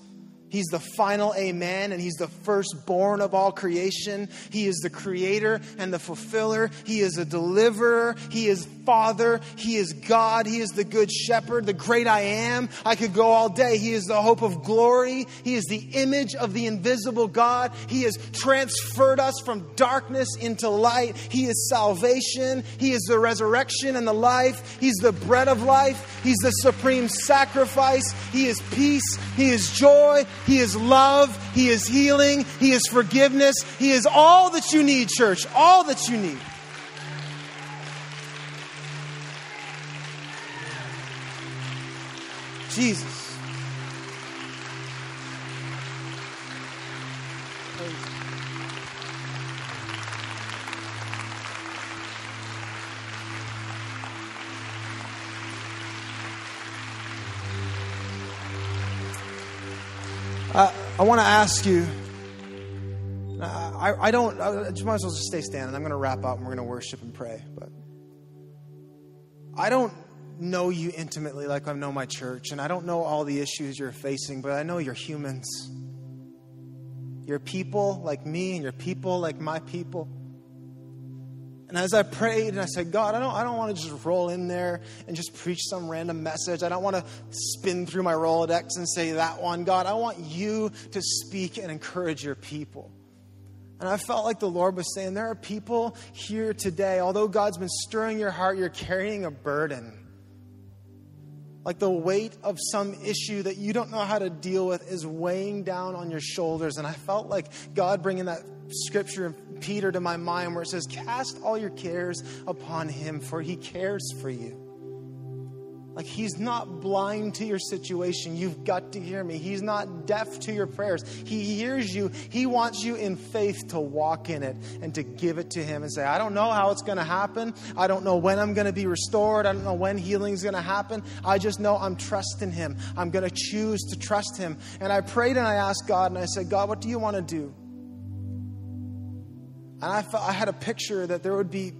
He's the final amen, and He's the firstborn of all creation. He is the creator and the fulfiller. He is a deliverer. He is Father. He is God. He is the good shepherd, the great I am. I could go all day. He is the hope of glory. He is the image of the invisible God. He has transferred us from darkness into light. He is salvation. He is the resurrection and the life. He's the bread of life. He's the supreme sacrifice. He is peace. He is joy. He is love. He is healing. He is forgiveness. He is all that you need, church. All that you need. Jesus. Uh, I want to ask you. I, I don't. I just might as well just stay standing. I'm going to wrap up and we're going to worship and pray. But I don't know you intimately like I know my church, and I don't know all the issues you're facing, but I know you're humans. You're people like me, and you're people like my people. And as I prayed and I said, God, I don't, I don't want to just roll in there and just preach some random message. I don't want to spin through my Rolodex and say that one. God, I want you to speak and encourage your people. And I felt like the Lord was saying, there are people here today, although God's been stirring your heart, you're carrying a burden. Like the weight of some issue that you don't know how to deal with is weighing down on your shoulders. And I felt like God bringing that scripture in Peter to my mind where it says, Cast all your cares upon him, for he cares for you. Like he's not blind to your situation. You've got to hear me. He's not deaf to your prayers. He hears you. He wants you in faith to walk in it and to give it to him and say, I don't know how it's going to happen. I don't know when I'm going to be restored. I don't know when healing is going to happen. I just know I'm trusting him. I'm going to choose to trust him. And I prayed and I asked God and I said, God, what do you want to do? And I, felt, I had a picture that there would be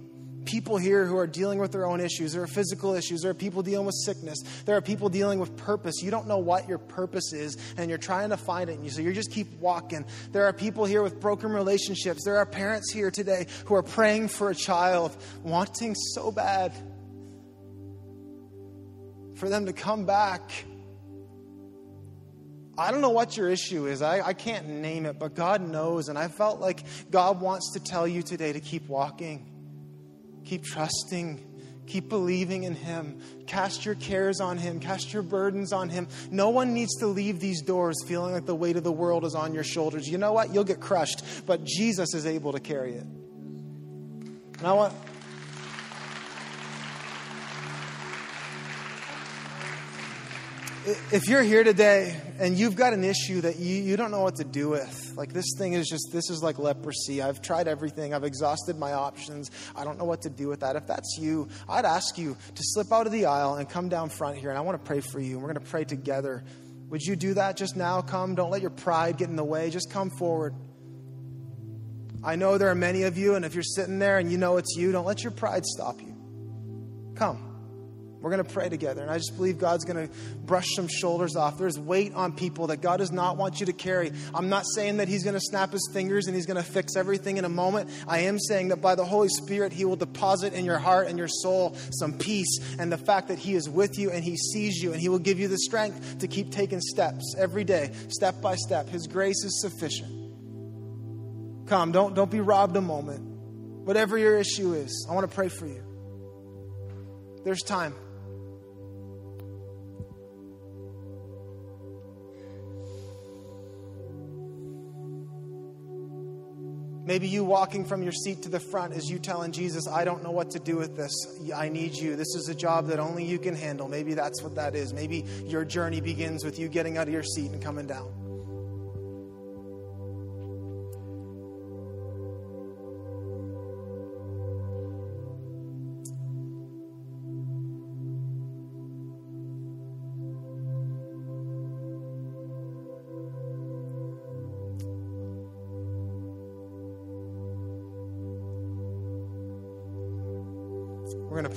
people here who are dealing with their own issues. There are physical issues. There are people dealing with sickness. There are people dealing with purpose. You don't know what your purpose is, and you're trying to find it, and you, so you just keep walking. There are people here with broken relationships. There are parents here today who are praying for a child, wanting so bad for them to come back. I don't know what your issue is. I, I can't name it, but God knows. And I felt like God wants to tell you today to keep walking, keep trusting, keep believing in Him. Cast your cares on Him, cast your burdens on Him. No one needs to leave these doors feeling like the weight of the world is on your shoulders. You know what? You'll get crushed, but Jesus is able to carry it. And I want. if you're here today and you've got an issue that you, you don't know what to do with, like this thing is just, this is like leprosy. I've tried everything, I've exhausted my options. I don't know what to do with that. If that's you, I'd ask you to slip out of the aisle and come down front here, and I want to pray for you. And we're going to pray together. Would you do that just now? Come. Don't let your pride get in the way. Just come forward. I know there are many of you, and if you're sitting there and you know it's you, don't let your pride stop you. Come. We're going to pray together. And I just believe God's going to brush some shoulders off. There's weight on people that God does not want you to carry. I'm not saying that He's going to snap His fingers and He's going to fix everything in a moment. I am saying that by the Holy Spirit, He will deposit in your heart and your soul some peace and the fact that He is with you and He sees you and He will give you the strength to keep taking steps every day, step by step. His grace is sufficient. Come, don't, don't be robbed a moment. Whatever your issue is, I want to pray for you. There's time. Maybe you walking from your seat to the front is you telling Jesus, I don't know what to do with this. I need you. This is a job that only you can handle. Maybe that's what that is. Maybe your journey begins with you getting out of your seat and coming down.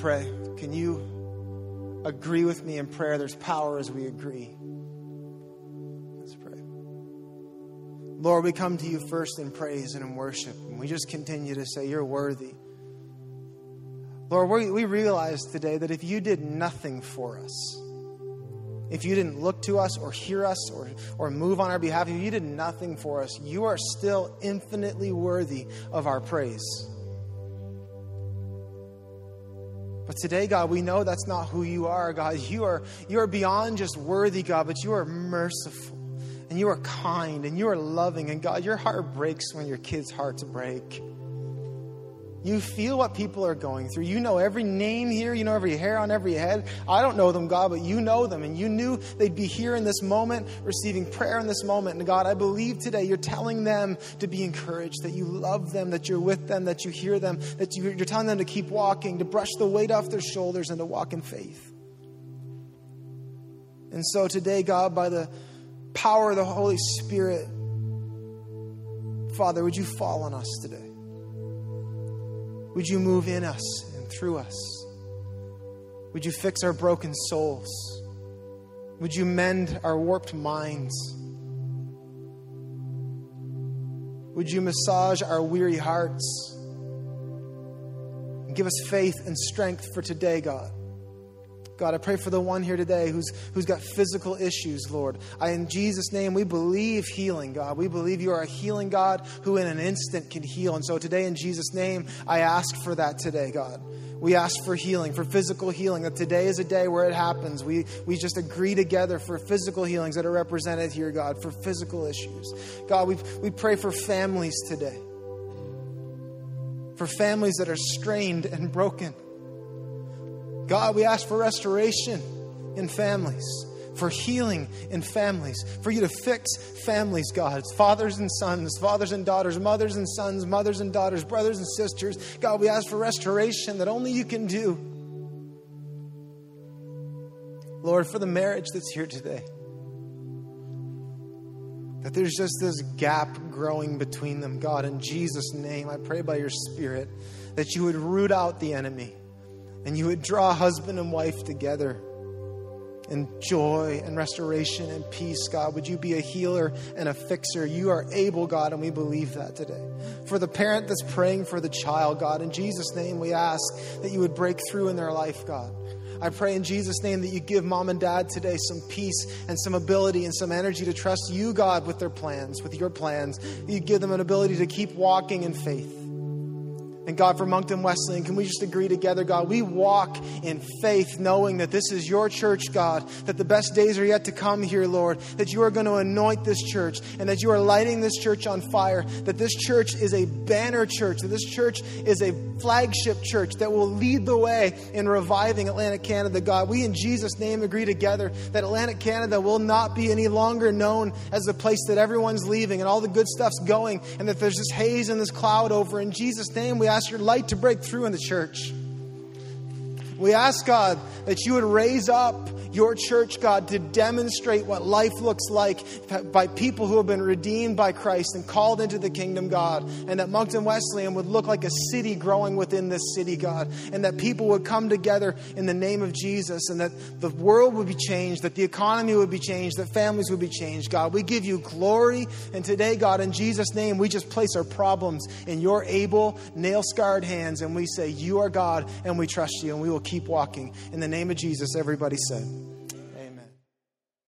Pray. Can you agree with me in prayer? There's power as we agree. Let's pray. Lord, we come to you first in praise and in worship, and we just continue to say, You're worthy. Lord, we, we realize today that if you did nothing for us, if you didn't look to us or hear us or, or move on our behalf, if you did nothing for us, you are still infinitely worthy of our praise. But today, God, we know that's not who you are, God. You are, you are beyond just worthy, God, but you are merciful and you are kind and you are loving. And God, your heart breaks when your kids' hearts break. You feel what people are going through. You know every name here. You know every hair on every head. I don't know them, God, but you know them. And you knew they'd be here in this moment, receiving prayer in this moment. And God, I believe today you're telling them to be encouraged, that you love them, that you're with them, that you hear them, that you're telling them to keep walking, to brush the weight off their shoulders, and to walk in faith. And so today, God, by the power of the Holy Spirit, Father, would you fall on us today? Would you move in us and through us? Would you fix our broken souls? Would you mend our warped minds? Would you massage our weary hearts? And give us faith and strength for today, God. God, I pray for the one here today who's, who's got physical issues, Lord. I, in Jesus' name, we believe healing, God. We believe you are a healing God who in an instant can heal. And so today, in Jesus' name, I ask for that today, God. We ask for healing, for physical healing, that today is a day where it happens. We, we just agree together for physical healings that are represented here, God, for physical issues. God, we, we pray for families today, for families that are strained and broken. God, we ask for restoration in families, for healing in families, for you to fix families, God. fathers and sons, fathers and daughters, mothers and sons, mothers and daughters, brothers and sisters. God, we ask for restoration that only you can do. Lord, for the marriage that's here today, that there's just this gap growing between them. God, in Jesus' name, I pray by your Spirit that you would root out the enemy and you would draw husband and wife together in joy and restoration and peace, God. Would you be a healer and a fixer? You are able, God, and we believe that today. For the parent that's praying for the child, God, in Jesus' name, we ask that you would break through in their life, God. I pray in Jesus' name that you give mom and dad today some peace and some ability and some energy to trust you, God, with their plans, with your plans. You give them an ability to keep walking in faith. And God, for Moncton Wesleyan, can we just agree together, God? We walk in faith, knowing that this is your church, God, that the best days are yet to come here, Lord, that you are going to anoint this church, and that you are lighting this church on fire, that this church is a banner church, that this church is a flagship church that will lead the way in reviving Atlantic Canada, God. We, in Jesus' name, agree together that Atlantic Canada will not be any longer known as the place that everyone's leaving and all the good stuff's going, and that there's this haze and this cloud over. In Jesus' name, we ask your light to break through in the church. We ask God that you would raise up your church, God, to demonstrate what life looks like by people who have been redeemed by Christ and called into the kingdom, God. And that Moncton Wesleyan would look like a city growing within this city, God. And that people would come together in the name of Jesus and that the world would be changed, that the economy would be changed, that families would be changed, God. We give you glory. And today, God, in Jesus' name, we just place our problems in your able, nail scarred hands and we say, You are God, and we trust you, and we will keep walking. In the name of Jesus, everybody said.